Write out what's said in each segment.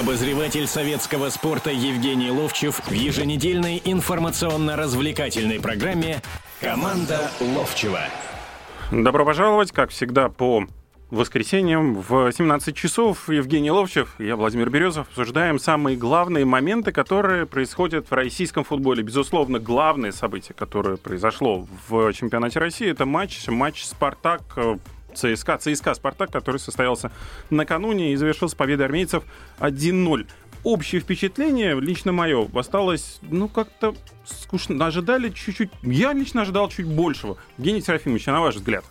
Обозреватель советского спорта Евгений Ловчев в еженедельной информационно-развлекательной программе «Команда Ловчева». Добро пожаловать, как всегда, по воскресеньям в 17 часов. Евгений Ловчев, я Владимир Березов. Обсуждаем самые главные моменты, которые происходят в российском футболе. Безусловно, главное событие, которое произошло в чемпионате России, это матч, матч «Спартак» ЦСКА, ЦСКА «Спартак», который состоялся накануне и завершился победой армейцев 1-0. Общее впечатление, лично мое, осталось, ну, как-то скучно. Ожидали чуть-чуть, я лично ожидал чуть большего. Евгений Серафимович, а на ваш взгляд?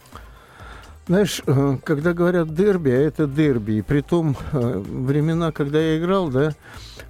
Знаешь, э, когда говорят дерби, а это дерби, и при том э, времена, когда я играл, да,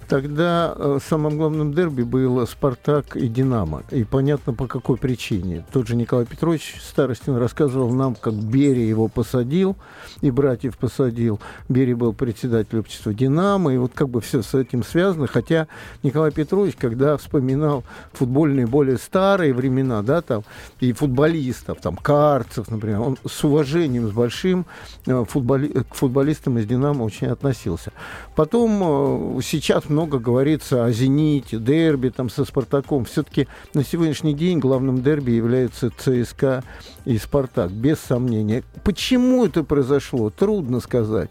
Тогда э, самым главным дерби было «Спартак» и «Динамо». И понятно, по какой причине. Тот же Николай Петрович Старостин рассказывал нам, как Берия его посадил, и братьев посадил. Берия был председатель общества «Динамо», и вот как бы все с этим связано. Хотя Николай Петрович, когда вспоминал футбольные более старые времена, да, там, и футболистов, там, Карцев, например, он с уважением, с большим э, футболи... к футболистам из «Динамо» очень относился. Потом э, сейчас много говорится о «Зените», дерби там со «Спартаком». Все-таки на сегодняшний день главным дерби является ЦСКА и «Спартак», без сомнения. Почему это произошло, трудно сказать.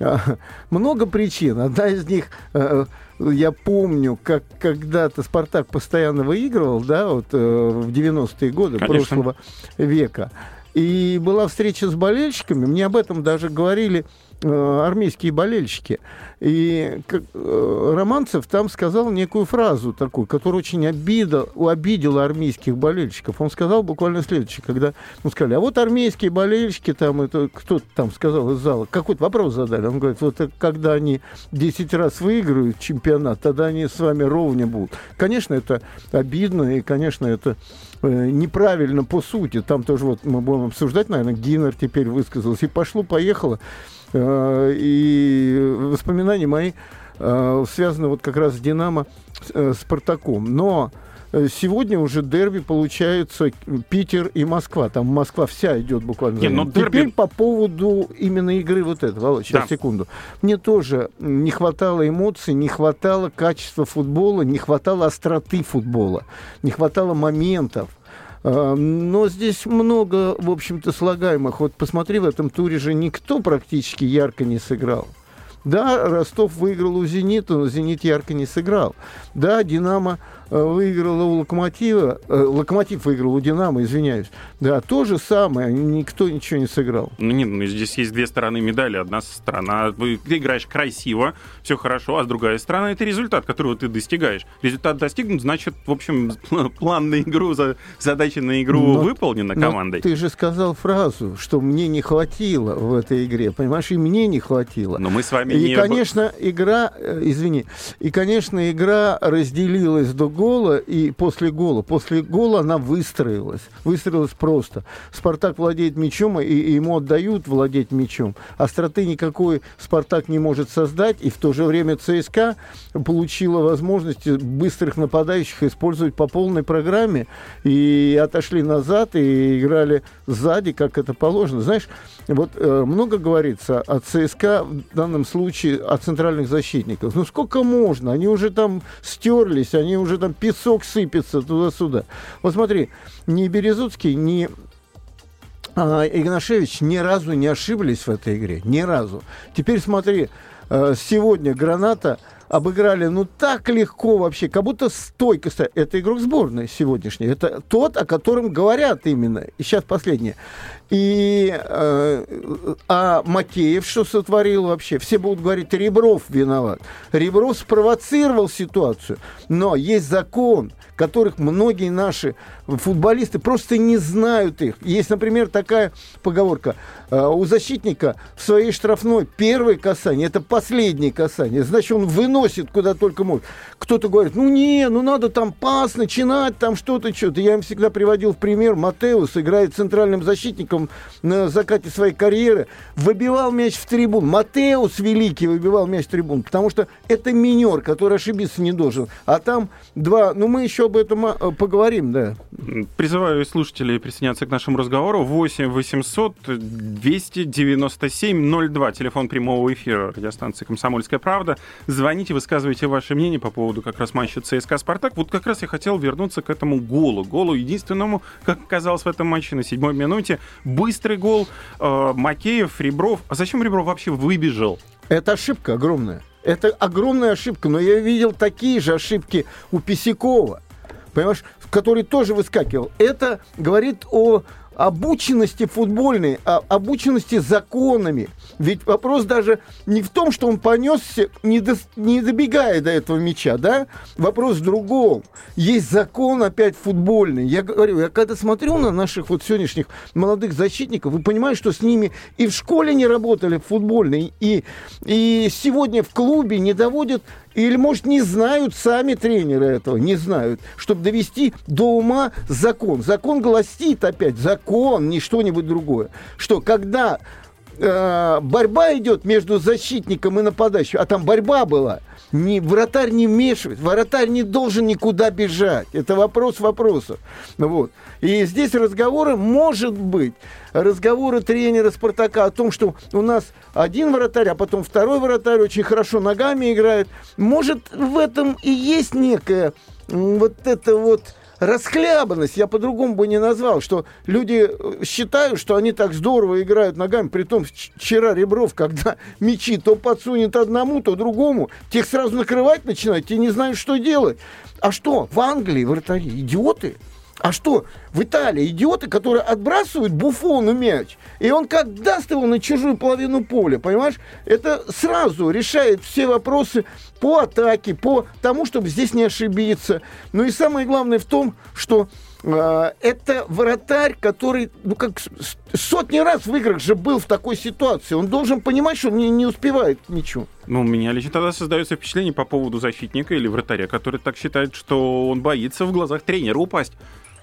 А, много причин. Одна из них э, я помню, как когда-то Спартак постоянно выигрывал, да, вот э, в 90-е годы Конечно. прошлого века. И была встреча с болельщиками, мне об этом даже говорили армейские болельщики. И э, Романцев там сказал некую фразу такую, которая очень обидел, обидела армейских болельщиков. Он сказал буквально следующее, когда мы сказали, а вот армейские болельщики, там, это кто-то там сказал из зала, какой-то вопрос задали. Он говорит, вот когда они 10 раз выиграют чемпионат, тогда они с вами ровня будут. Конечно, это обидно, и, конечно, это э, неправильно по сути. Там тоже вот мы будем обсуждать, наверное, Гиннер теперь высказался. И пошло-поехало. Э, и воспоминания мои э, связаны вот как раз с «Динамо», э, «Спартаком». Но Сегодня уже дерби получается Питер и Москва. Там Москва вся идет буквально. Не, но дерби... Теперь по поводу именно игры вот этого. Володь, сейчас, да. секунду. Мне тоже не хватало эмоций, не хватало качества футбола, не хватало остроты футбола, не хватало моментов. А, но здесь много, в общем-то, слагаемых. Вот посмотри, в этом туре же никто практически ярко не сыграл. Да, Ростов выиграл у «Зенита», но «Зенит» ярко не сыграл. Да, «Динамо» выиграла у Локомотива, э, Локомотив выиграл у Динамо, извиняюсь. Да, то же самое, никто ничего не сыграл. Ну нет, ну здесь есть две стороны медали. Одна сторона, ты играешь красиво, все хорошо, а с другой стороны это результат, которого ты достигаешь. Результат достигнут, значит, в общем, план на игру, задача на игру но, выполнена командой. ты же сказал фразу, что мне не хватило в этой игре, понимаешь, и мне не хватило. Но мы с вами и, не... конечно, игра, э, извини, и, конечно, игра разделилась до гола и после гола. После гола она выстроилась. Выстроилась просто. Спартак владеет мячом, и, ему отдают владеть мячом. Остроты никакой Спартак не может создать, и в то же время ЦСКА получила возможность быстрых нападающих использовать по полной программе, и отошли назад, и играли сзади, как это положено. Знаешь, вот э, много говорится о ЦСКА, в данном случае о центральных защитниках. Ну сколько можно? Они уже там стерлись, они уже там песок сыпется туда-сюда. Вот смотри, ни Березуцкий, ни а, Игнашевич ни разу не ошиблись в этой игре. Ни разу. Теперь смотри, э, сегодня граната обыграли, ну, так легко вообще, как будто стойко. Это игрок сборной сегодняшний. Это тот, о котором говорят именно. И сейчас последнее. И э, а Макеев что сотворил вообще? Все будут говорить, Ребров виноват. Ребров спровоцировал ситуацию. Но есть закон, которых многие наши футболисты просто не знают их. Есть, например, такая поговорка. Э, у защитника в своей штрафной первое касание – это последнее касание. Значит, он выносит куда только может. Кто-то говорит, ну не, ну надо там пас начинать, там что-то, что-то. Я им всегда приводил в пример, Матеус играет центральным защитником на закате своей карьеры, выбивал мяч в трибун. Матеус великий выбивал мяч в трибун, потому что это минер, который ошибиться не должен. А там два, ну мы еще об этом а, поговорим, да. Призываю слушателей присоединяться к нашему разговору. 8 800 297 02, телефон прямого эфира радиостанции «Комсомольская правда». Звоните, высказывайте ваше мнение по поводу как раз матча ЦСКА «Спартак». Вот как раз я хотел вернуться к этому голу. Голу единственному, как оказалось в этом матче на седьмой минуте. Быстрый гол. Э, Макеев, Ребров. А зачем Ребров вообще выбежал? Это ошибка огромная. Это огромная ошибка, но я видел такие же ошибки у Писякова, понимаешь, который тоже выскакивал. Это говорит о обученности футбольной, а обученности законами. Ведь вопрос даже не в том, что он понесся, не, до, не добегая до этого мяча, да? Вопрос в другом. Есть закон опять футбольный. Я говорю, я когда смотрю на наших вот сегодняшних молодых защитников, вы понимаете, что с ними и в школе не работали в футбольной, и, и сегодня в клубе не доводят или, может, не знают сами тренеры этого, не знают, чтобы довести до ума закон. Закон гласит опять, закон, не что-нибудь другое, что когда э, борьба идет между защитником и нападающим, а там борьба была, не, вратарь не вмешивается, вратарь не должен никуда бежать. Это вопрос вопросов. Вот. И здесь разговоры, может быть, разговоры тренера Спартака о том, что у нас один вратарь, а потом второй вратарь очень хорошо ногами играет. Может, в этом и есть некая вот это вот расхлябанность, я по-другому бы не назвал, что люди э, считают, что они так здорово играют ногами, при том вчера Ребров, когда мячи то подсунет одному, то другому, тех сразу накрывать начинают, те не знают, что делать. А что, в Англии вратари идиоты? А что, в Италии идиоты, которые отбрасывают Буфону мяч, и он как даст его на чужую половину поля, понимаешь? Это сразу решает все вопросы по атаке, по тому, чтобы здесь не ошибиться. Ну и самое главное в том, что э, это вратарь, который, ну как сотни раз в играх же был в такой ситуации. Он должен понимать, что он не, не успевает ничего. Ну, у меня лично тогда создается впечатление по поводу защитника или вратаря, который так считает, что он боится в глазах тренера упасть.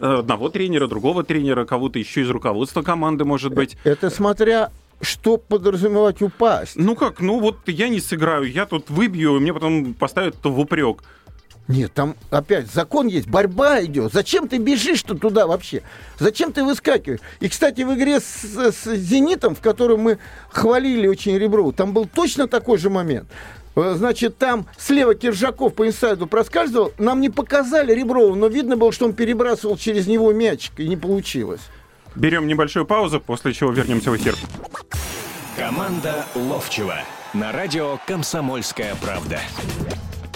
Э, одного тренера, другого тренера, кого-то еще из руководства команды, может быть. Это смотря что подразумевать упасть? Ну как, ну вот я не сыграю, я тут выбью, и мне потом поставят в упрек. Нет, там опять закон есть, борьба идет. Зачем ты бежишь-то туда вообще? Зачем ты выскакиваешь? И, кстати, в игре с, с «Зенитом», в котором мы хвалили очень Реброву, там был точно такой же момент. Э, значит, там слева Киржаков по инсайду проскальзывал. Нам не показали Реброва, но видно было, что он перебрасывал через него мячик, и не получилось. Берем небольшую паузу, после чего вернемся в эфир. Команда Ловчева на радио «Комсомольская правда».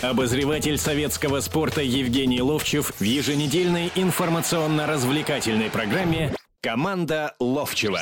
Обозреватель советского спорта Евгений Ловчев в еженедельной информационно-развлекательной программе «Команда Ловчева».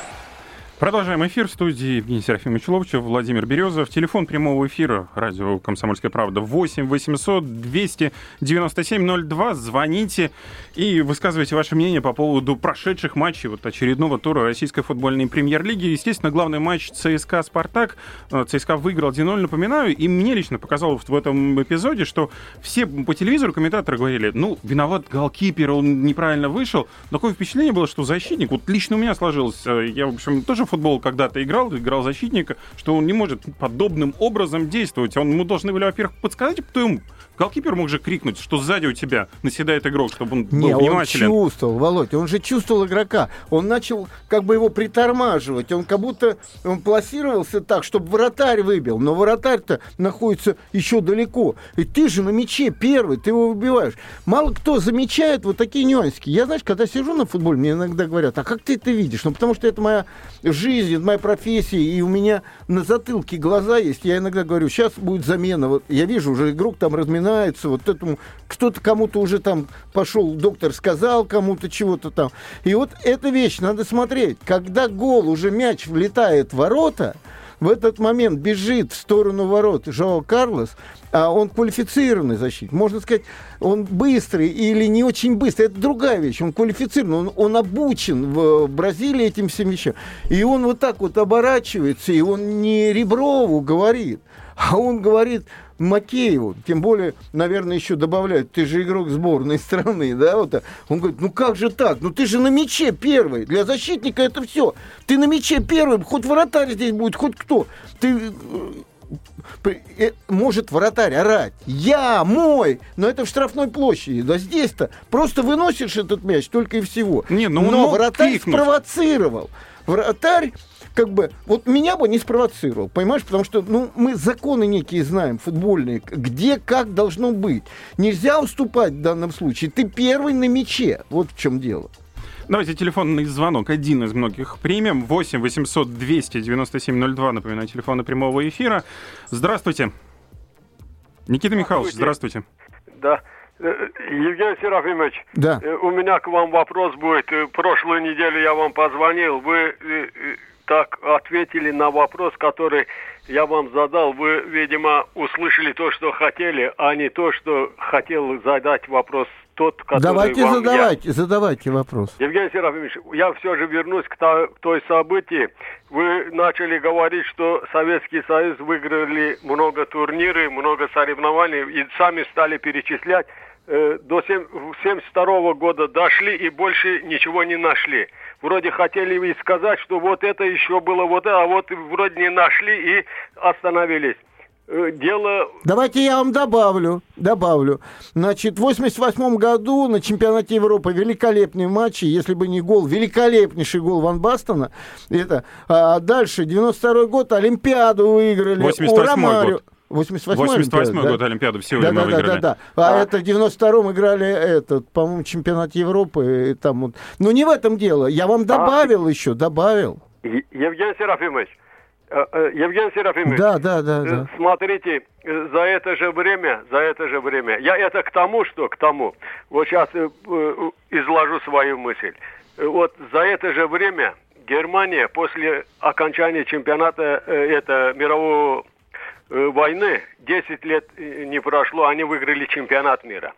Продолжаем эфир в студии Евгений Серафимович Ловчев, Владимир Березов. Телефон прямого эфира радио «Комсомольская правда» 8 800 297 02. Звоните и высказывайте ваше мнение по поводу прошедших матчей вот очередного тура российской футбольной премьер-лиги. Естественно, главный матч ЦСКА «Спартак». Э, ЦСКА выиграл 1-0, напоминаю. И мне лично показалось в этом эпизоде, что все по телевизору комментаторы говорили, ну, виноват голкипер, он неправильно вышел. Такое впечатление было, что защитник, вот лично у меня сложилось, э, я, в общем, тоже футбол когда-то играл, играл защитника, что он не может подобным образом действовать. Он, ему должны были, во-первых, подсказать, кто ему Голкипер мог же крикнуть, что сзади у тебя наседает игрок, чтобы он был Не, внимателен. он чувствовал, Володь, он же чувствовал игрока. Он начал как бы его притормаживать. Он как будто он пласировался так, чтобы вратарь выбил. Но вратарь-то находится еще далеко. И ты же на мяче первый, ты его выбиваешь. Мало кто замечает вот такие нюансики. Я, знаешь, когда сижу на футболе, мне иногда говорят, а как ты это видишь? Ну, потому что это моя жизнь, это моя профессия, и у меня на затылке глаза есть. Я иногда говорю, сейчас будет замена. Вот я вижу, уже игрок там разминается вот этому кто-то кому-то уже там пошел, доктор сказал кому-то чего-то там. И вот эта вещь надо смотреть. Когда гол, уже мяч влетает в ворота, в этот момент бежит в сторону ворот Жоао Карлос, а он квалифицированный защитник. Можно сказать, он быстрый или не очень быстрый. Это другая вещь. Он квалифицированный, он, он обучен в Бразилии этим всем вещам. И он вот так вот оборачивается, и он не Реброву говорит, а он говорит Макееву, тем более, наверное, еще добавляют, ты же игрок сборной страны, да, вот Он говорит, ну как же так, ну ты же на мяче первый, для защитника это все, ты на мяче первый, хоть вратарь здесь будет, хоть кто, ты э, э, может вратарь орать. Я, мой, но это в штрафной площади. Да здесь-то просто выносишь этот мяч только и всего. Не, ну но вратарь крикнуть. спровоцировал. Вратарь как бы, вот меня бы не спровоцировал, понимаешь, потому что, ну, мы законы некие знаем, футбольные, где как должно быть. Нельзя уступать в данном случае. Ты первый на мяче. Вот в чем дело. Давайте телефонный звонок. Один из многих примем. 8 800 297 02. Напоминаю, телефоны прямого эфира. Здравствуйте. Никита Михайлович, здравствуйте. Да. Э, Евгений Серафимович, да. Э, у меня к вам вопрос будет. Э, прошлую неделю я вам позвонил. Вы так ответили на вопрос, который я вам задал. Вы, видимо, услышали то, что хотели, а не то, что хотел задать вопрос тот, который Давайте вам задавайте, я. задавайте вопрос. Евгений Серафимович, я все же вернусь к, та, к той событии. Вы начали говорить, что Советский Союз выиграли много турниров, много соревнований, и сами стали перечислять. Э, до 1972 года дошли и больше ничего не нашли вроде хотели и сказать, что вот это еще было, вот а вот вроде не нашли и остановились. Э, дело... Давайте я вам добавлю, добавлю. Значит, в 88 году на чемпионате Европы великолепные матчи, если бы не гол, великолепнейший гол Ван Бастона. Это, а дальше, 92 год, Олимпиаду выиграли. 88 год. 88 88 год да? Олимпиаду все да, время да, выиграли. Да, да, да. А, а это в 92-м играли этот, по-моему, чемпионат Европы. И там вот. Но не в этом дело. Я вам добавил а... еще, добавил. Евгений Серафимович, э, э, Евгений Серафимович, да, да, да, э, да. смотрите, за это же время, за это же время, я это к тому, что к тому, вот сейчас изложу свою мысль. Вот за это же время Германия после окончания чемпионата это мирового войны 10 лет э, не прошло, они выиграли чемпионат мира.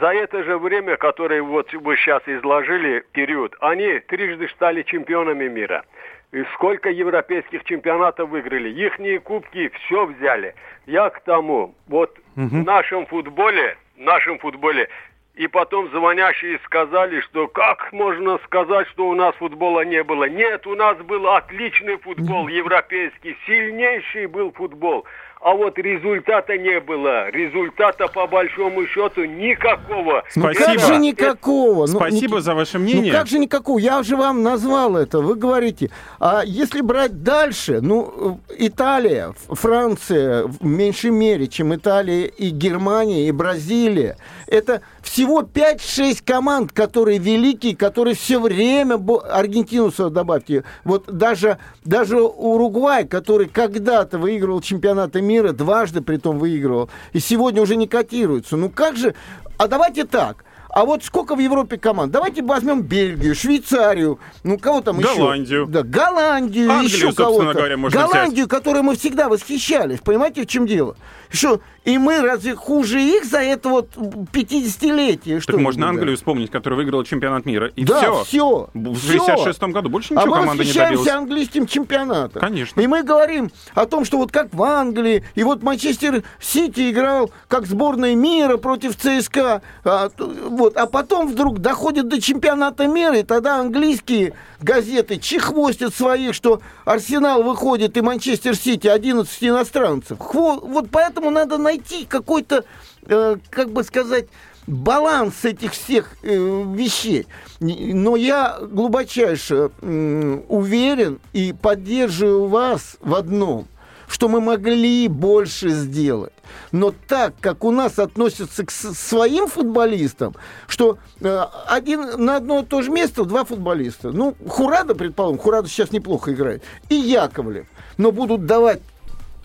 За это же время, которое вот вы сейчас изложили, период, они трижды стали чемпионами мира. И сколько европейских чемпионатов выиграли. Ихние кубки все взяли. Я к тому, вот угу. в нашем футболе, в нашем футболе и потом звонящие сказали, что как можно сказать, что у нас футбола не было. Нет, у нас был отличный футбол европейский, сильнейший был футбол а вот результата не было. Результата по большому счету никакого. Ну как же никакого? Ну, Спасибо ну, за ваше мнение. Ну как же никакого? Я же вам назвал это. Вы говорите, а если брать дальше, ну Италия, Франция в меньшей мере, чем Италия и Германия и Бразилия, это всего 5-6 команд, которые великие, которые все время... Аргентину сюда добавьте. Вот даже, даже Уругвай, который когда-то выигрывал чемпионаты мира, дважды при том выигрывал, и сегодня уже не котируется. Ну как же... А давайте так. А вот сколько в Европе команд? Давайте возьмем Бельгию, Швейцарию, ну кого там Голландию. еще? Да, Голландию, Англию, еще кого-то. Говоря, Голландию, взять. которой мы всегда восхищались. Понимаете, в чем дело? Что, и мы разве хуже их за это вот 50-летие? Что так можно да? Англию вспомнить, которая выиграла чемпионат мира. И да, все. все. В 66 году больше ничего а команда не добилась. А мы английским чемпионатом. Конечно. И мы говорим о том, что вот как в Англии, и вот Манчестер Сити играл как сборная мира против ЦСКА, а, вот, а потом вдруг доходит до чемпионата мира, и тогда английские газеты чехвостят своих, что Арсенал выходит и Манчестер Сити 11 иностранцев. Вот поэтому надо найти какой-то, э, как бы сказать, баланс этих всех э, вещей. Но я глубочайше э, уверен и поддерживаю вас в одном – что мы могли больше сделать. Но так, как у нас относятся к своим футболистам, что э, один на одно и то же место два футболиста. Ну, Хурада, предположим, Хурада сейчас неплохо играет, и Яковлев. Но будут давать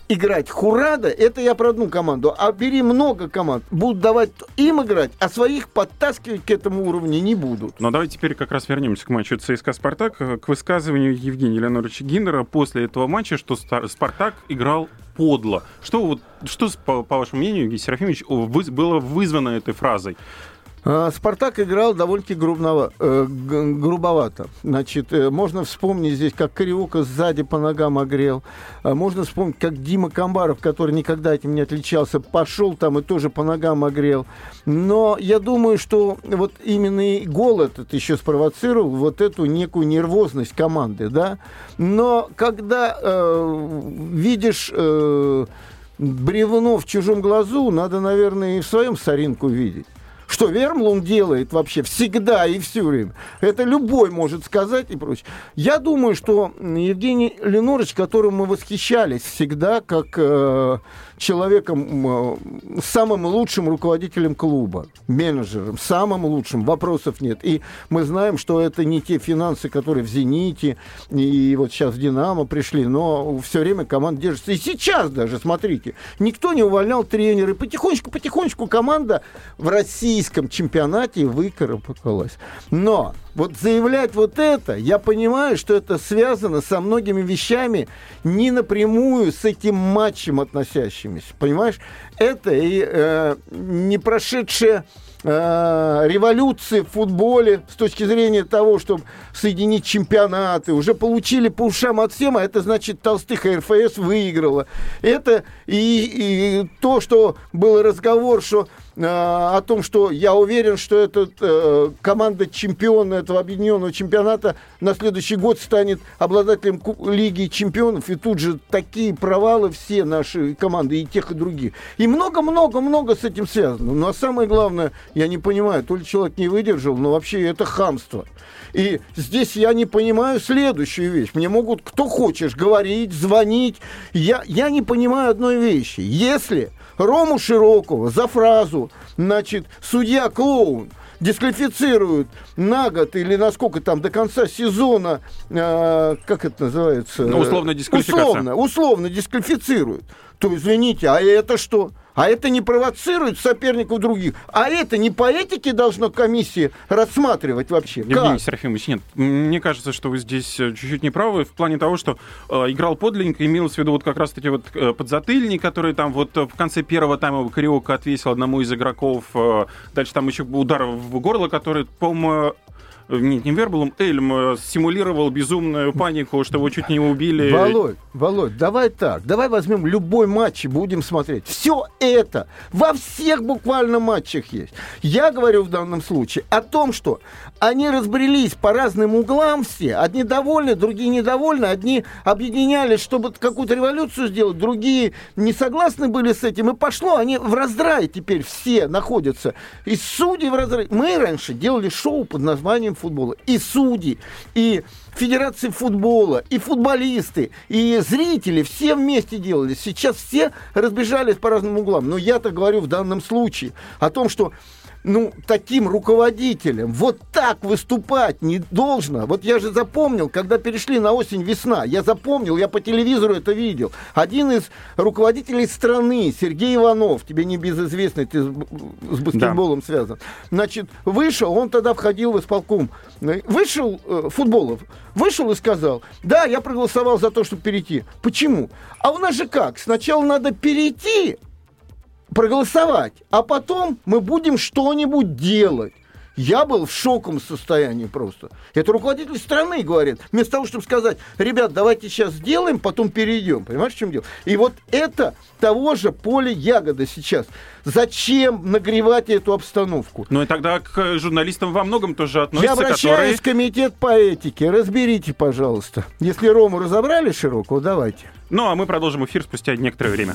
играть Хурада, это я про одну команду, а бери много команд, будут давать им играть, а своих подтаскивать к этому уровню не будут. Но давайте теперь как раз вернемся к матчу ЦСКА-Спартак, к высказыванию Евгения Леонидовича Гиннера после этого матча, что Спартак играл подло. Что, вот, что по, по вашему мнению, Евгений Серафимович, было вызвано этой фразой? А, Спартак играл довольно-таки э, грубовато. Значит, э, можно вспомнить здесь, как Кариука сзади по ногам огрел. А можно вспомнить, как Дима Камбаров, который никогда этим не отличался, пошел там и тоже по ногам огрел. Но я думаю, что вот именно и гол этот еще спровоцировал вот эту некую нервозность команды, да. Но когда э, видишь... Э, бревно в чужом глазу, надо, наверное, и в своем соринку видеть. Что Вермлун делает вообще всегда и все время. Это любой может сказать и прочее. Я думаю, что Евгений Ленорович, которым мы восхищались всегда, как э, человеком, самым лучшим руководителем клуба, менеджером, самым лучшим, вопросов нет. И мы знаем, что это не те финансы, которые в «Зените» и вот сейчас в «Динамо» пришли, но все время команда держится. И сейчас даже, смотрите, никто не увольнял тренера. Потихонечку-потихонечку команда в российском чемпионате выкарабкалась. Но вот заявлять вот это, я понимаю, что это связано со многими вещами, не напрямую с этим матчем относящимися. Понимаешь? Это и э, не прошедшее э, революции в футболе с точки зрения того, чтобы соединить чемпионаты. Уже получили по ушам от всем, а это значит Толстых РФС выиграла. Это и, и то, что был разговор, что о том, что я уверен, что эта э, команда чемпиона этого объединенного чемпионата на следующий год станет обладателем Лиги чемпионов. И тут же такие провалы все наши команды, и тех, и других. И много-много-много с этим связано. Но самое главное, я не понимаю, то ли человек не выдержал, но вообще это хамство. И здесь я не понимаю следующую вещь. Мне могут кто хочешь говорить, звонить. Я, я не понимаю одной вещи. Если Рому Широкого за фразу, значит, судья-клоун дисквалифицируют на год или на сколько там до конца сезона, э, как это называется? Ну, условно дисквалификация. Условно, условно дисквалифицируют. То извините, а это что? А это не провоцирует соперников других. А это не по этике должна комиссия рассматривать вообще. Евгений как? Серафимович, нет. Мне кажется, что вы здесь э, чуть-чуть не правы в плане того, что э, играл подлинненько, имелось в виду вот как раз-таки вот э, подзатыльник, который там вот в конце первого тайма Кариока отвесил одному из игроков. Э, дальше там еще удар в горло, который, по-моему, нет, не Вербулом, Эльм э, симулировал безумную панику, что его чуть не убили. Володь, Володь, давай так, давай возьмем любой матч и будем смотреть. Все это во всех буквально матчах есть. Я говорю в данном случае о том, что они разбрелись по разным углам все. Одни довольны, другие недовольны. Одни объединялись, чтобы какую-то революцию сделать, другие не согласны были с этим. И пошло, они в раздрае теперь все находятся. И судьи в раздрае. Мы раньше делали шоу под названием федерациям футбола, и судьи, и федерации футбола, и футболисты, и зрители, все вместе делали. Сейчас все разбежались по разным углам. Но я-то говорю в данном случае о том, что ну, таким руководителем вот так выступать не должно. Вот я же запомнил, когда перешли на осень-весна, я запомнил, я по телевизору это видел. Один из руководителей страны, Сергей Иванов, тебе не безызвестный, ты с баскетболом да. связан, значит, вышел, он тогда входил в исполком, вышел э, футболов, вышел и сказал, да, я проголосовал за то, чтобы перейти. Почему? А у нас же как? Сначала надо перейти, проголосовать, а потом мы будем что-нибудь делать. Я был в шоковом состоянии просто. Это руководитель страны говорит. Вместо того, чтобы сказать, ребят, давайте сейчас сделаем, потом перейдем. Понимаешь, в чем дело? И вот это того же поля ягода сейчас. Зачем нагревать эту обстановку? Ну и тогда к журналистам во многом тоже относятся, Я обращаюсь которые... в комитет по этике. Разберите, пожалуйста. Если Рому разобрали широкого, давайте. Ну, а мы продолжим эфир спустя некоторое время.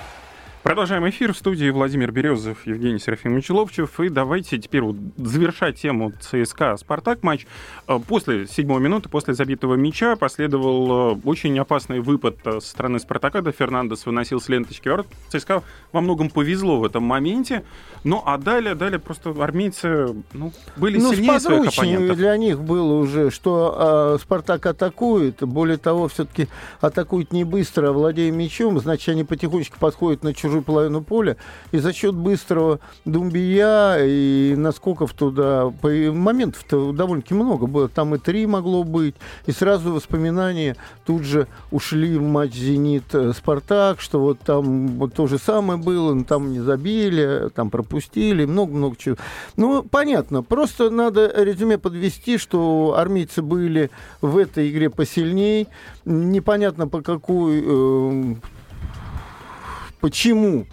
Продолжаем эфир в студии Владимир Березов, Евгений Серафимович Ловчев. И давайте теперь вот завершать тему ЦСКА-Спартак матч. Э, после седьмой минуты, после забитого мяча, последовал э, очень опасный выпад э, со стороны Спартака. Да Фернандес выносил с ленточки ворот. ЦСКА во многом повезло в этом моменте. Ну, а далее, далее просто армейцы ну, были ну, сильнее своих оппонентов. для них было уже, что э, Спартак атакует. Более того, все-таки атакует не быстро, а владея мячом. Значит, они потихонечку подходят на чужую чужую половину поля, и за счет быстрого Думбия и наскоков туда, моментов-то довольно-таки много было, там и три могло быть, и сразу воспоминания тут же ушли в матч «Зенит-Спартак», что вот там вот то же самое было, но там не забили, там пропустили, много-много чего. Ну, понятно, просто надо резюме подвести, что армейцы были в этой игре посильней, непонятно по какой э, Почему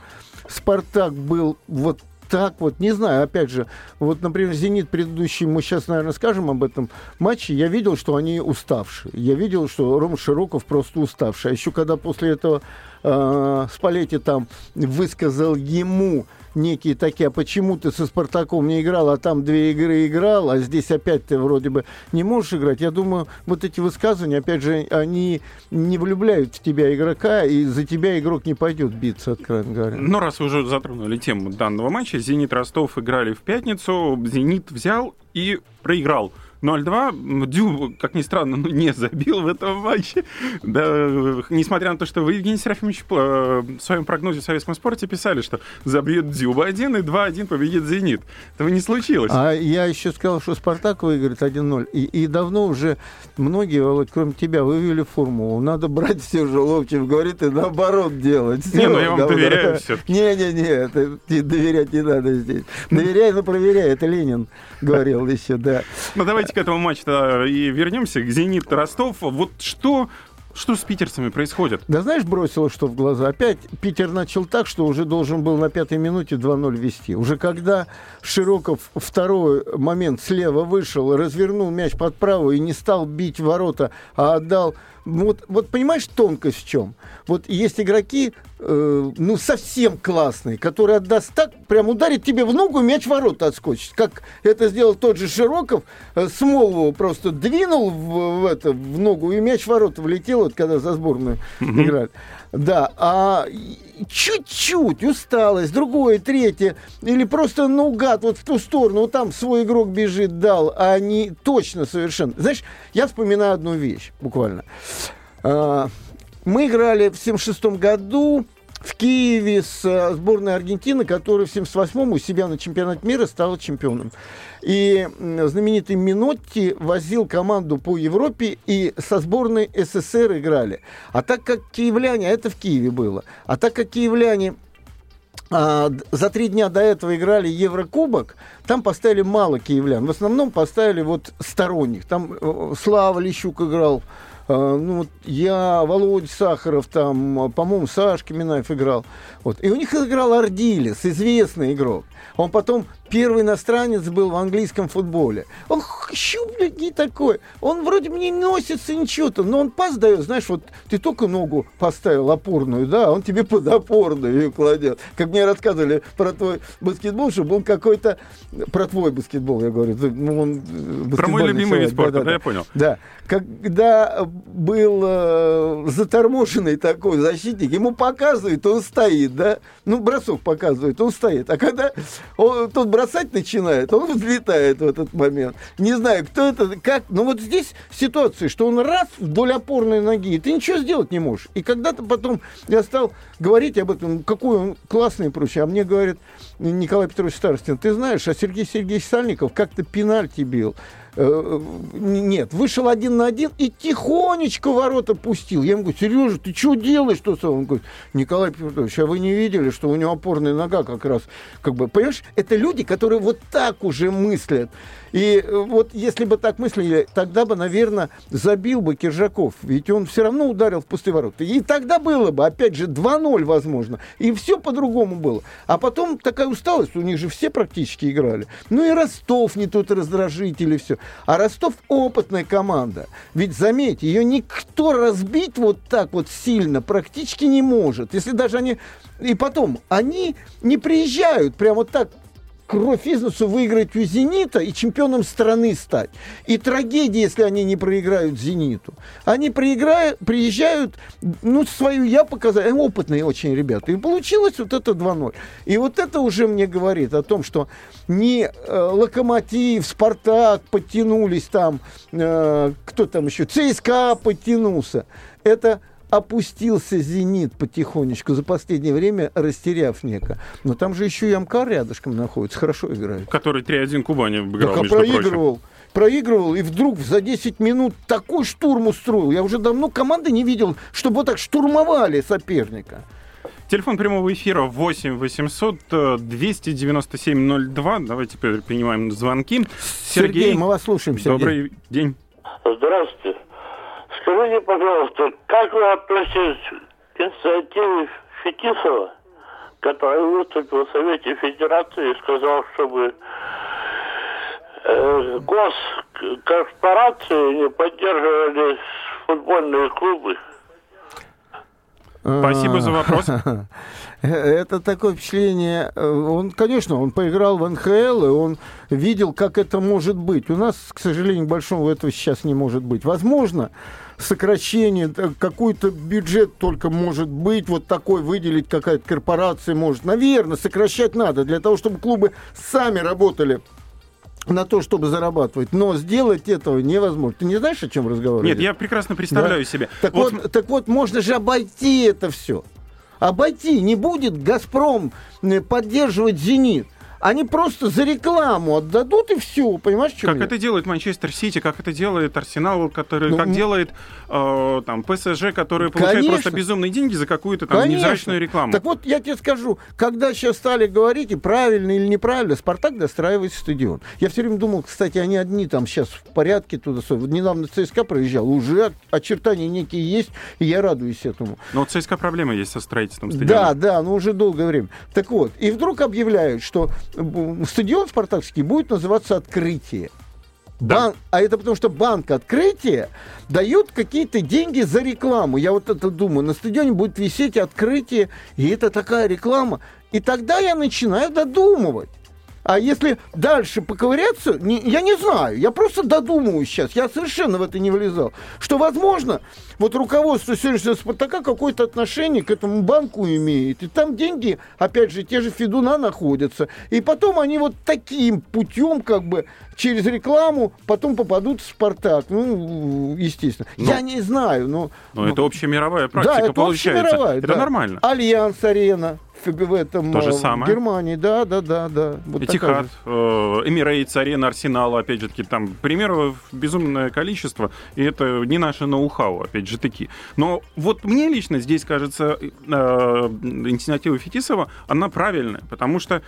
Спартак был вот так вот, не знаю, опять же, вот, например, «Зенит» предыдущий, мы сейчас, наверное, скажем об этом матче, я видел, что они уставшие. Я видел, что Рома Широков просто уставший. А еще когда после этого э, Спалетти там высказал ему некие такие, а почему ты со Спартаком не играл, а там две игры играл, а здесь опять ты вроде бы не можешь играть. Я думаю, вот эти высказывания, опять же, они не влюбляют в тебя игрока, и за тебя игрок не пойдет биться, откровенно говоря. Ну, раз вы уже затронули тему данного матча, «Зенит» Ростов играли в пятницу, «Зенит» взял и проиграл. 0-2. Дю, как ни странно, ну, не забил в этом матче. Да, несмотря на то, что вы, Евгений Серафимович, э, в своем прогнозе в советском спорте писали, что забьет Дюба 1 и 2-1 победит «Зенит». Этого не случилось. А я еще сказал, что «Спартак» выиграет 1-0. И, и давно уже многие, Володь, кроме тебя, вывели формулу. Надо брать все же, Ловчев говорит, и наоборот делать. Все, не, ну я вам давно. доверяю все-таки. Не-не-не, доверять не надо здесь. Доверяй, но проверяй. Это Ленин говорил еще, да. Ну давайте давайте к этому матчу и вернемся, к «Зенит» Ростов. Вот что что с питерцами происходит? Да знаешь, бросило что в глаза? Опять Питер начал так, что уже должен был на пятой минуте 2-0 вести. Уже когда Широков второй момент слева вышел, развернул мяч под правую и не стал бить ворота, а отдал вот, вот понимаешь, тонкость в чем? Вот есть игроки, э, ну, совсем классные, которые отдаст так, прям ударит тебе в ногу, мяч в ворота отскочит. Как это сделал тот же Широков, э, Смолову просто двинул в, в, это, в ногу, и мяч в ворота влетел, вот, когда за сборную mm-hmm. играли. Да, а чуть-чуть усталость, другое, третье, или просто наугад вот в ту сторону, вот там свой игрок бежит, дал, а не точно совершенно. Знаешь, я вспоминаю одну вещь буквально. А, мы играли в 76 году в Киеве с э, сборной Аргентины, которая в 78-м у себя на чемпионат мира стала чемпионом. И знаменитый Минотти возил команду по Европе и со сборной СССР играли. А так как киевляне, а это в Киеве было, а так как киевляне а, за три дня до этого играли Еврокубок, там поставили мало киевлян. В основном поставили вот сторонних. Там э, Слава Лещук играл, а, ну, я, Володя Сахаров, там, по-моему, Сашка Минаев играл. Вот. И у них играл Ардилис, известный игрок. Он потом первый иностранец был в английском футболе. Он щупленький такой. Он вроде бы не носится ничего-то, но он пас дает. Знаешь, вот ты только ногу поставил опорную, да, он тебе под опорную ее кладет. Как мне рассказывали про твой баскетбол, что был какой-то... Про твой баскетбол, я говорю. Ну, он про мой любимый вид спорта, да, да, да, я понял. Да. Когда был э, заторможенный такой защитник, ему показывают, он стоит, да, ну, бросок показывает, он стоит. А когда он, тот бросать начинает, он взлетает в этот момент. Не знаю, кто это, как, но вот здесь ситуация, что он раз вдоль опорной ноги, и ты ничего сделать не можешь. И когда-то потом я стал говорить об этом, какой он классный и прочее, а мне говорит Николай Петрович Старостин, ты знаешь, а Сергей Сергеевич Сальников как-то пенальти бил. Э, нет, вышел один на один и тихонечко ворота пустил. Я ему говорю, Сережа, ты что делаешь? Что Он говорит, Николай Петрович, а вы не видели, что у него опорная нога как раз, как бы, понимаешь, это люди, которые вот так уже мыслят. И э, вот если бы так мыслили, тогда бы, наверное, забил бы Киржаков. Ведь он все равно ударил в пустые ворота. И тогда было бы, опять же, 2-0, возможно. И все по-другому было. А потом такая усталость, у них же все практически играли. Ну и Ростов не тот раздражитель и все. А Ростов опытная команда. Ведь, заметьте, ее никто разбить вот так вот сильно практически не может. Если даже они... И потом, они не приезжают прямо вот так кровь из носу выиграть у «Зенита» и чемпионом страны стать. И трагедия, если они не проиграют «Зениту». Они проиграют, приезжают, ну, свою я показал, опытные очень ребята. И получилось вот это 2-0. И вот это уже мне говорит о том, что не э, «Локомотив», «Спартак» подтянулись там, э, кто там еще, «ЦСКА» подтянулся. Это опустился «Зенит» потихонечку за последнее время, растеряв неко. Но там же еще и Амкар рядышком находится, хорошо играет. Который 3-1 Кубани обыграл, так, а проигрывал. Прочим проигрывал, и вдруг за 10 минут такой штурм устроил. Я уже давно команды не видел, чтобы вот так штурмовали соперника. Телефон прямого эфира 8 800 297 02. Давайте теперь принимаем звонки. Сергей, Сергей мы вас слушаем, Сергей. Добрый день. Здравствуйте. Скажите, пожалуйста, как вы относитесь к инициативе Фетисова, который выступил в Совете Федерации и сказал, чтобы э, госкорпорации не поддерживали футбольные клубы? Спасибо за вопрос. Это такое впечатление. Он, конечно, он поиграл в НХЛ, и он видел, как это может быть. У нас, к сожалению, большого этого сейчас не может быть. Возможно, сокращение, какой-то бюджет только может быть, вот такой выделить какая-то корпорация может. Наверное, сокращать надо для того, чтобы клубы сами работали на то, чтобы зарабатывать. Но сделать этого невозможно. Ты не знаешь, о чем разговаривать? Нет, я прекрасно представляю да? себе. Так вот... вот, так вот, можно же обойти это все. Обойти. Не будет «Газпром» поддерживать «Зенит». Они просто за рекламу отдадут и все, понимаешь, что Как я? это делает Манчестер Сити, как это делает Арсенал, который, ну, как делает э, там ПСЖ, который получает конечно. просто безумные деньги за какую-то там конечно. невзрачную рекламу. Так вот, я тебе скажу, когда сейчас стали говорить, и правильно или неправильно, Спартак достраивает стадион. Я все время думал, кстати, они одни там сейчас в порядке туда. Недавно ЦСКА проезжал, уже очертания некие есть, и я радуюсь этому. Но у ЦСКА проблема есть со строительством стадиона. Да, да, но уже долгое время. Так вот, и вдруг объявляют, что стадион спартакский будет называться «Открытие». Да. Бан... А это потому, что банк открытия дают какие-то деньги за рекламу. Я вот это думаю. На стадионе будет висеть открытие, и это такая реклама. И тогда я начинаю додумывать. А если дальше поковыряться, не, я не знаю, я просто додумываю сейчас, я совершенно в это не влезал, что, возможно, вот руководство сегодняшнего «Спартака» какое-то отношение к этому банку имеет. И там деньги, опять же, те же Федуна находятся. И потом они вот таким путем, как бы, через рекламу, потом попадут в «Спартак». Ну, естественно. Но, я не знаю, но... Но это общемировая практика да, это получается. Общемировая, это да. нормально. Альянс-арена в этом То же э, самое. Германии, да, да, да, да. Вот Этихад, э, Эмирейтс, Арена, Арсенал, опять же таки, там примеров безумное количество, и это не наше ноу-хау, опять же таки. Но вот мне лично здесь кажется, э, инициатива Фетисова, она правильная, потому что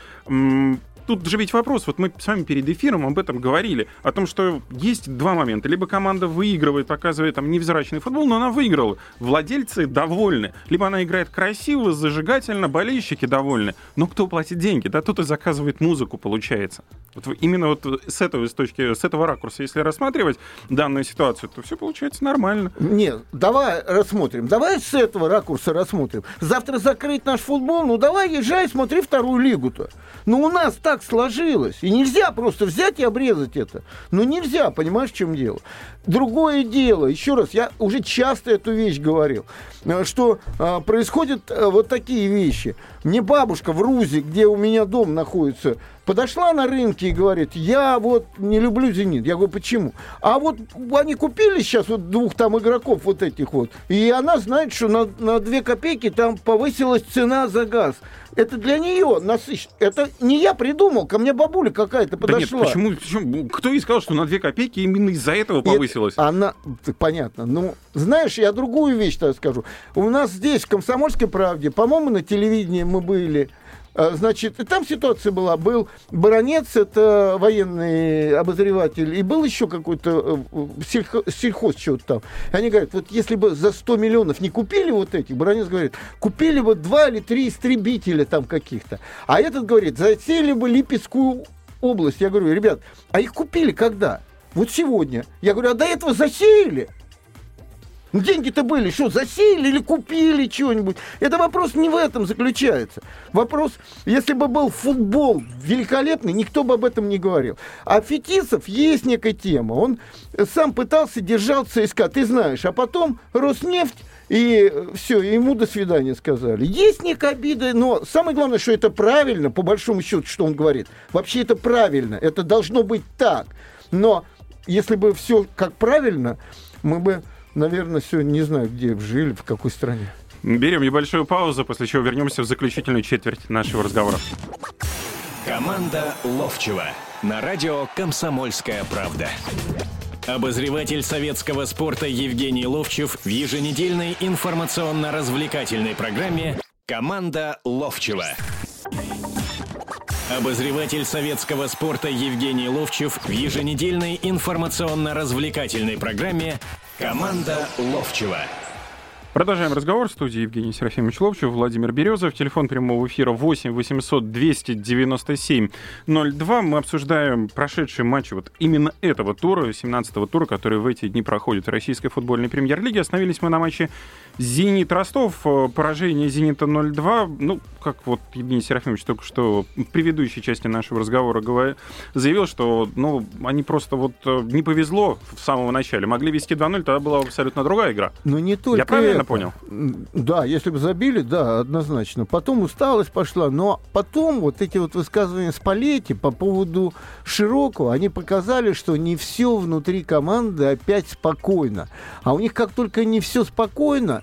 тут же ведь вопрос, вот мы с вами перед эфиром об этом говорили, о том, что есть два момента. Либо команда выигрывает, показывает там невзрачный футбол, но она выиграла. Владельцы довольны. Либо она играет красиво, зажигательно, болельщики довольны. Но кто платит деньги? Да тут и заказывает музыку, получается. Вот именно вот с этого, с точки, с этого ракурса, если рассматривать данную ситуацию, то все получается нормально. Нет, давай рассмотрим. Давай с этого ракурса рассмотрим. Завтра закрыть наш футбол, ну давай езжай, смотри вторую лигу-то. Ну у нас так так сложилось. И нельзя просто взять и обрезать это. Ну, нельзя, понимаешь, в чем дело? Другое дело, еще раз, я уже часто эту вещь говорил, э, что а, происходят а, вот такие вещи. Мне бабушка в Рузе, где у меня дом находится, подошла на рынке и говорит, я вот не люблю «Зенит». Я говорю, почему? А вот они купили сейчас вот двух там игроков вот этих вот, и она знает, что на, на 2 копейки там повысилась цена за газ. Это для нее насыщенно. Это не я придумал, ко мне бабуля какая-то подошла. Да нет, почему, почему? Кто ей сказал, что на 2 копейки именно из-за этого повысилась? Это, она, понятно. Ну, знаешь, я другую вещь тогда скажу. У нас здесь, в «Комсомольской правде», по-моему, на телевидении мы были, Значит, и там ситуация была. Был баронец, это военный обозреватель, и был еще какой-то э, сельхо- сельхоз что-то там. Они говорят, вот если бы за 100 миллионов не купили вот этих, баронец говорит, купили бы два или три истребителя там каких-то. А этот говорит, засели бы Липецкую область. Я говорю, ребят, а их купили когда? Вот сегодня. Я говорю, а до этого засеяли. Ну, Деньги-то были, что, засеяли или купили что-нибудь? Это вопрос не в этом заключается. Вопрос, если бы был футбол великолепный, никто бы об этом не говорил. А Фетисов есть некая тема. Он сам пытался держал ЦСКА, ты знаешь. А потом Роснефть и все, ему до свидания сказали. Есть некая обида, но самое главное, что это правильно, по большому счету, что он говорит. Вообще это правильно, это должно быть так. Но если бы все как правильно, мы бы наверное, сегодня не знаю, где жили, в какой стране. Берем небольшую паузу, после чего вернемся в заключительную четверть нашего разговора. Команда Ловчева на радио «Комсомольская правда». Обозреватель советского спорта Евгений Ловчев в еженедельной информационно-развлекательной программе «Команда Ловчева». Обозреватель советского спорта Евгений Ловчев в еженедельной информационно-развлекательной программе «Команда Ловчева». Продолжаем разговор. В студии Евгений Серафимович Ловчев, Владимир Березов. Телефон прямого эфира 8 800 297 02. Мы обсуждаем прошедшие матчи вот именно этого тура, 17-го тура, который в эти дни проходит в российской футбольной премьер-лиге. Остановились мы на матче «Зенит Ростов». Поражение «Зенита» 0-2. Ну, как вот Евгений Серафимович только что в предыдущей части нашего разговора говорил, заявил, что ну, они просто вот э, не повезло в самом начале. Могли вести 2-0, тогда была абсолютно другая игра. Но не только Я правильно это. понял? Да, если бы забили, да, однозначно. Потом усталость пошла, но потом вот эти вот высказывания Спалетти по поводу Широкого, они показали, что не все внутри команды опять спокойно. А у них как только не все спокойно,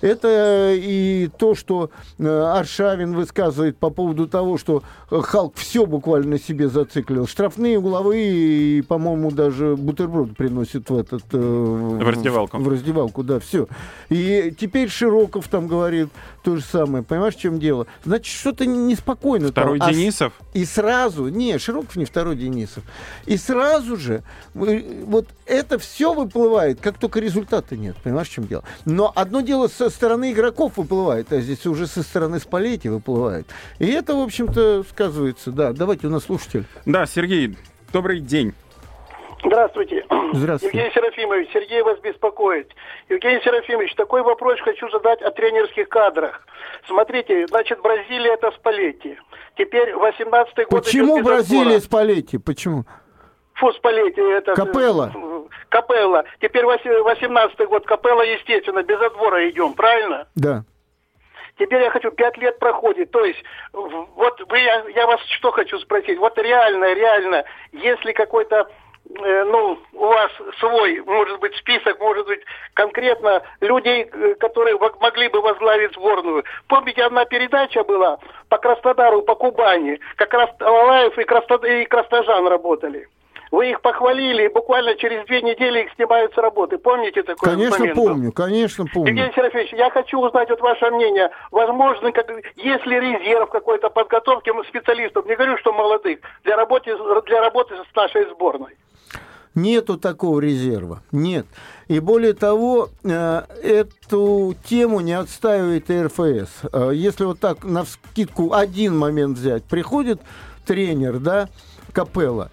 это и то, что э, Аршавин высказывает по поводу того, что э, Халк все буквально себе зациклил. Штрафные, угловые и, по-моему, даже бутерброд приносит в этот... э, В раздевалку. В раздевалку, да, все. И теперь Широков там говорит то же самое. Понимаешь, в чем дело? Значит, что-то неспокойно. там. Второй А с- Денисов. и сразу, не, Широков не второй Денисов. И сразу же вот это все выплывает, как только результата нет. Понимаешь, в чем дело? Но одно дело со стороны игроков выплывает, а здесь уже со стороны Спалетти выплывает. И это, в общем-то, сказывается. Да, давайте у нас слушатель. Да, Сергей, добрый день. Здравствуйте. Здравствуйте. Евгений Серафимович, Сергей вас беспокоит. Евгений Серафимович, такой вопрос хочу задать о тренерских кадрах. Смотрите, значит, Бразилия это Спалетти. Теперь 18-й год Почему Бразилия. Спалетти? Почему? Фу, Спалетти, это... Капелло. Капелла. Теперь 18-й год, Капелла, естественно, без отбора идем, правильно? Да. Теперь я хочу, пять лет проходит. То есть, вот вы, я, я вас что хочу спросить. Вот реально, реально, если какой-то, э, ну, у вас свой, может быть, список, может быть, конкретно людей, э, которые могли бы возглавить сборную. Помните, одна передача была по Краснодару, по Кубани. Как раз Алаев и, Красно- и Крастожан работали. Вы их похвалили, и буквально через две недели их снимают с работы. Помните такой Конечно, момент? помню, конечно, помню. Евгений Серафимович, я хочу узнать вот ваше мнение. Возможно, как, есть ли резерв какой-то подготовки специалистов, не говорю, что молодых, для работы, для работы с нашей сборной? Нету такого резерва. Нет. И более того, э, эту тему не отстаивает и РФС. Э, Если вот так на скидку один момент взять, приходит тренер, да, Капелла,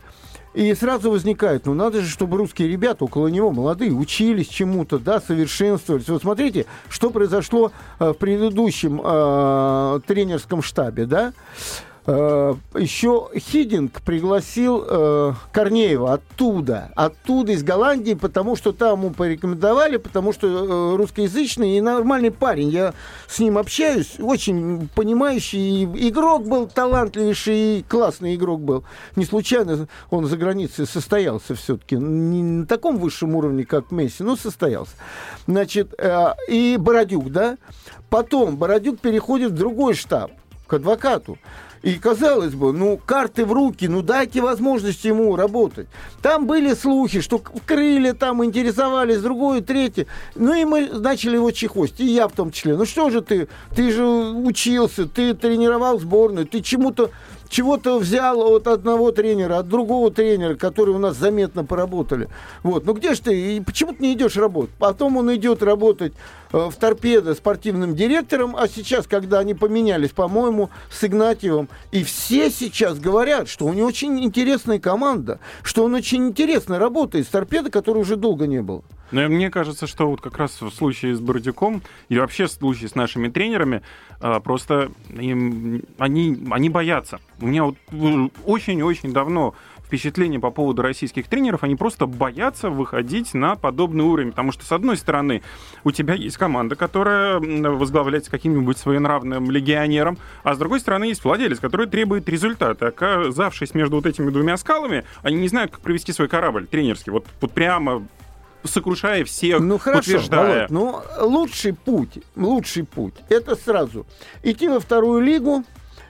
и сразу возникает, ну надо же, чтобы русские ребята около него, молодые, учились чему-то, да, совершенствовались. Вот смотрите, что произошло э, в предыдущем э, тренерском штабе, да. Э, еще Хидинг пригласил э, Корнеева оттуда, оттуда из Голландии, потому что там ему порекомендовали, потому что э, русскоязычный и нормальный парень. Я с ним общаюсь, очень понимающий игрок был талантливейший, классный игрок был. Не случайно он за границей состоялся все-таки, не на таком высшем уровне, как Месси, но состоялся. Значит, и Бородюк, да? Потом Бородюк переходит в другой штаб, к адвокату. И казалось бы, ну, карты в руки, ну, дайте возможность ему работать. Там были слухи, что крылья там интересовались, другое, третье. Ну, и мы начали его чехостить, и я в том числе. Ну, что же ты, ты же учился, ты тренировал сборную, ты чему-то чего-то взял от одного тренера, от другого тренера, которые у нас заметно поработали. Вот. Ну где же ты? И почему ты не идешь работать? Потом он идет работать э, в торпедо спортивным директором, а сейчас, когда они поменялись, по-моему, с Игнатьевым, и все сейчас говорят, что у него очень интересная команда, что он очень интересно работает с торпедо, который уже долго не был. Но ну, мне кажется, что вот как раз в случае с Бородюком и вообще в случае с нашими тренерами а, просто им, они, они боятся. У меня вот очень-очень давно впечатление по поводу российских тренеров, они просто боятся выходить на подобный уровень, потому что, с одной стороны, у тебя есть команда, которая возглавляется каким-нибудь своенравным легионером, а с другой стороны, есть владелец, который требует результата. Оказавшись между вот этими двумя скалами, они не знают, как провести свой корабль тренерский. Вот, вот прямо сокрушая всех, ну, хорошо, утверждая. Володь, ну, лучший путь, лучший путь, это сразу идти во вторую лигу,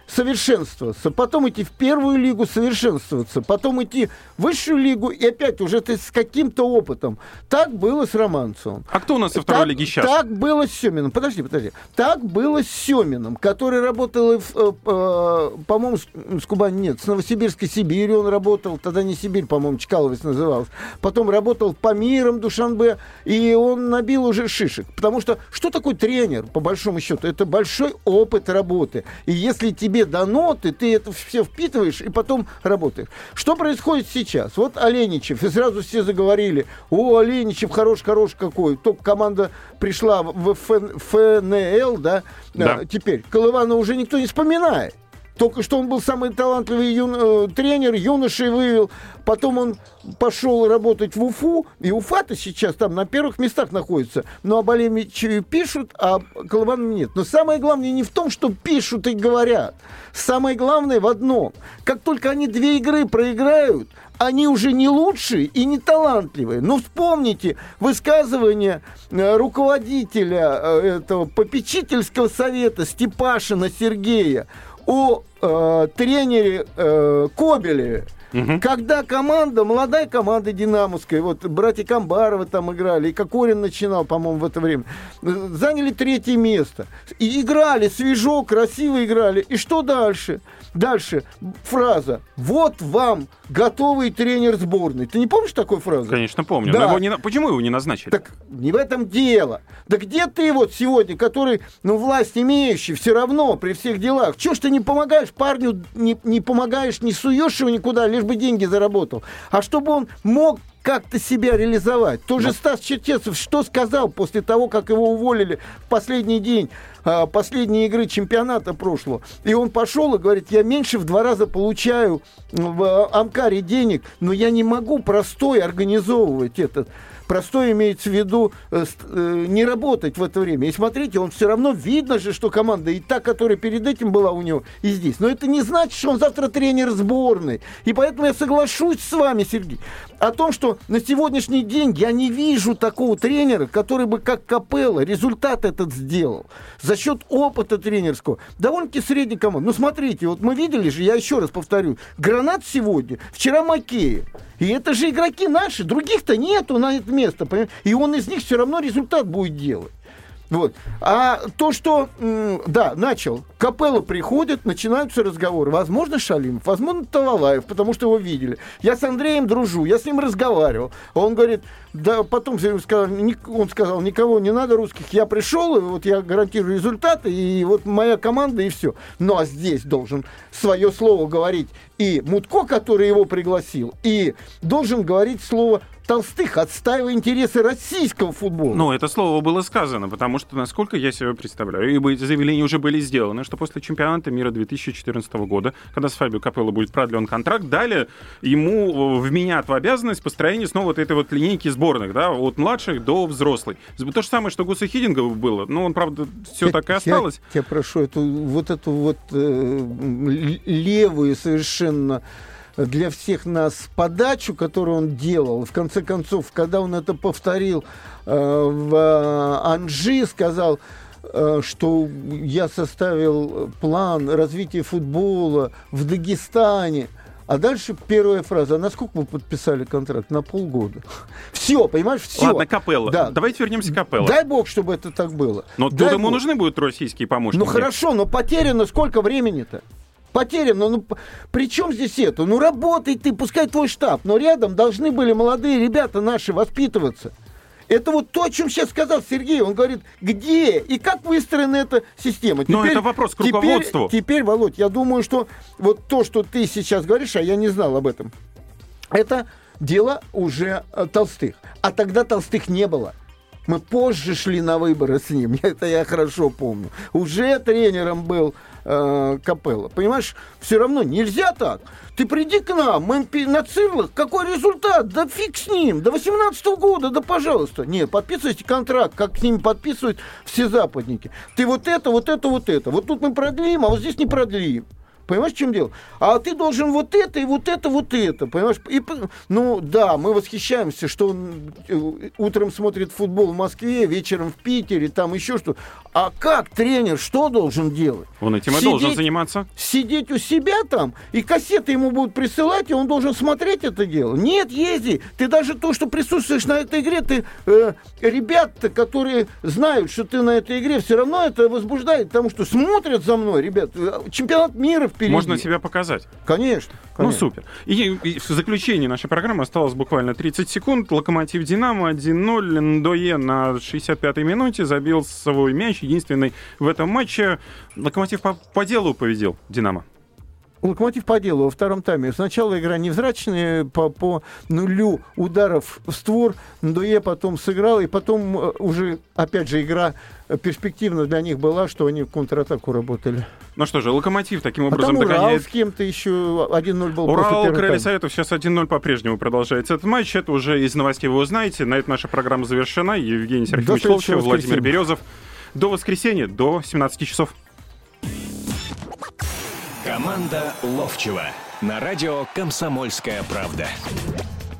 совершенствоваться, потом идти в первую лигу совершенствоваться, потом идти в высшую лигу и опять уже ты с каким-то опытом. Так было с Романцевым. А кто у нас во второй так, лиге сейчас? Так было с Семиным. Подожди, подожди. Так было с Семиным, который работал, э, э, по-моему, с, с Кубани нет, с Новосибирской Сибири он работал, тогда не Сибирь, по-моему, Чкаловец назывался. Потом работал по мирам Душанбе, и он набил уже шишек. Потому что что такое тренер, по большому счету? Это большой опыт работы. И если тебе тебе дано, ты, ты это все впитываешь и потом работаешь. Что происходит сейчас? Вот Оленичев, и сразу все заговорили, о, Оленичев хорош-хорош какой, только команда пришла в ФНЛ, да, да. А, теперь Колывана уже никто не вспоминает. Только что он был самый талантливый ю... Э, тренер, юношей вывел. Потом он пошел работать в Уфу. И Уфа-то сейчас там на первых местах находится. Но об Алемичеве пишут, а Колыванова нет. Но самое главное не в том, что пишут и говорят. Самое главное в одном. Как только они две игры проиграют, они уже не лучшие и не талантливые. Но вспомните высказывание э, руководителя э, этого попечительского совета Степашина Сергея о э, тренере э, Кобелеве. Угу. Когда команда, молодая команда Динамовская, вот братья Камбаровы там играли, и Кокорин начинал, по-моему, в это время, заняли третье место. И играли свежо, красиво играли. И что дальше? Дальше фраза «Вот вам готовый тренер сборной». Ты не помнишь такой фразы? Конечно, помню. Да. Но его не... Почему его не назначили? Так не в этом дело. Да где ты вот сегодня, который, ну, власть имеющий, все равно при всех делах, чего ж ты не помогаешь парню, не, не помогаешь, не суешь его никуда, лишь бы деньги заработал, а чтобы он мог как-то себя реализовать. Тоже Стас Черчесов что сказал после того, как его уволили в последний день а, последней игры чемпионата прошлого. И он пошел и говорит, я меньше в два раза получаю в Амкаре денег, но я не могу простой организовывать этот Простой имеется в виду э, э, не работать в это время. И смотрите, он все равно видно же, что команда и та, которая перед этим была у него, и здесь. Но это не значит, что он завтра тренер сборной. И поэтому я соглашусь с вами, Сергей, о том, что на сегодняшний день я не вижу такого тренера, который бы как Капелла результат этот сделал. За счет опыта тренерского. Довольно-таки средний команд. Ну, смотрите, вот мы видели же, я еще раз повторю, Гранат сегодня, вчера Макеев. И это же игроки наши, других-то нету на это место. Понимаете? И он из них все равно результат будет делать. Вот. А то, что, да, начал, Капелла приходит, начинаются разговоры. Возможно, Шалимов, возможно, Талалаев, потому что его видели. Я с Андреем дружу, я с ним разговаривал. Он говорит, да, потом сказал, он сказал, никого не надо русских, я пришел, и вот я гарантирую результаты, и вот моя команда, и все. Ну, а здесь должен свое слово говорить и Мутко, который его пригласил, и должен говорить слово Толстых, отстаивая интересы российского футбола. Ну, это слово было сказано, потому что, насколько я себе представляю, и заявления уже были сделаны, что после чемпионата мира 2014 года, когда с Фабио Капелло будет продлен контракт, далее ему вменят в обязанность построения снова вот этой вот линейки сборных, да, от младших до взрослых. То же самое, что Гуса Хидинга было, но он, правда, все я, так и осталось. Я, я прошу, эту, вот эту вот э, левую совершенно для всех нас подачу, которую он делал. В конце концов, когда он это повторил э, в э, Анжи, сказал, э, что я составил план развития футбола в Дагестане. А дальше первая фраза. А на сколько вы подписали контракт? На полгода. Все, понимаешь, все. Ладно, Капелла. Да. Давайте вернемся к Капелло. Дай бог, чтобы это так было. Но тут Дай ему бог. нужны будут российские помощники. Ну хорошо, но потеряно сколько времени-то? Потеряно, ну при чем здесь это? Ну работай ты, пускай твой штаб, но рядом должны были молодые ребята наши воспитываться. Это вот то, о чем сейчас сказал Сергей. Он говорит, где и как выстроена эта система. Но это вопрос к теперь- руководству. Теперь, Володь, я думаю, что вот то, что ты сейчас говоришь, а я не знал об этом, это дело уже э, Толстых. А тогда Толстых не было. Мы позже шли на выборы с ним, это я хорошо помню. Уже тренером был э, Капелло. Понимаешь, все равно нельзя так. Ты приди к нам, мы на цирлах, какой результат? Да фиг с ним, до 18 года, да пожалуйста. Нет, подписывайте контракт, как с ними подписывают все западники. Ты вот это, вот это, вот это. Вот тут мы продлим, а вот здесь не продлим. Понимаешь, в чем дело? А ты должен вот это и вот это, вот это, понимаешь? И, ну, да, мы восхищаемся, что он э, утром смотрит футбол в Москве, вечером в Питере, там еще что. А как тренер, что должен делать? Он этим и Сидеть- должен заниматься. Сидеть у себя там, и кассеты ему будут присылать, и он должен смотреть это дело. Нет, езди. Ты даже то, что присутствуешь на этой игре, ты э, ребята, которые знают, что ты на этой игре, все равно это возбуждает, потому что смотрят за мной, ребят. Чемпионат мира впереди. Можно себя показать. Конечно. Ну, конечно. супер. И, и в заключении нашей программы осталось буквально 30 секунд. Локомотив Динамо 1-0. Ндое на 65-й минуте забил свой мяч, единственный в этом матче. Локомотив по, по делу победил Динамо. Локомотив по делу во втором тайме. Сначала игра невзрачная, по, по нулю ударов в створ. Ндуе потом сыграл, и потом э, уже, опять же, игра э, перспективна для них была, что они в контратаку работали. Ну что же, Локомотив таким А образом там Урал догоняет с кем-то еще 1-0 был Урал, Крылья. Советов, сейчас 1-0 по-прежнему продолжается этот матч. Это уже из новостей вы узнаете. На этом наша программа завершена. Евгений следующего Ловчев, Владимир. Березов. До воскресенья, до 17 часов. Команда Ловчева на радио «Комсомольская правда».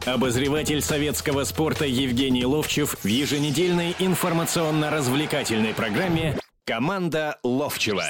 Обозреватель советского спорта Евгений Ловчев в еженедельной информационно-развлекательной программе «Команда Ловчева».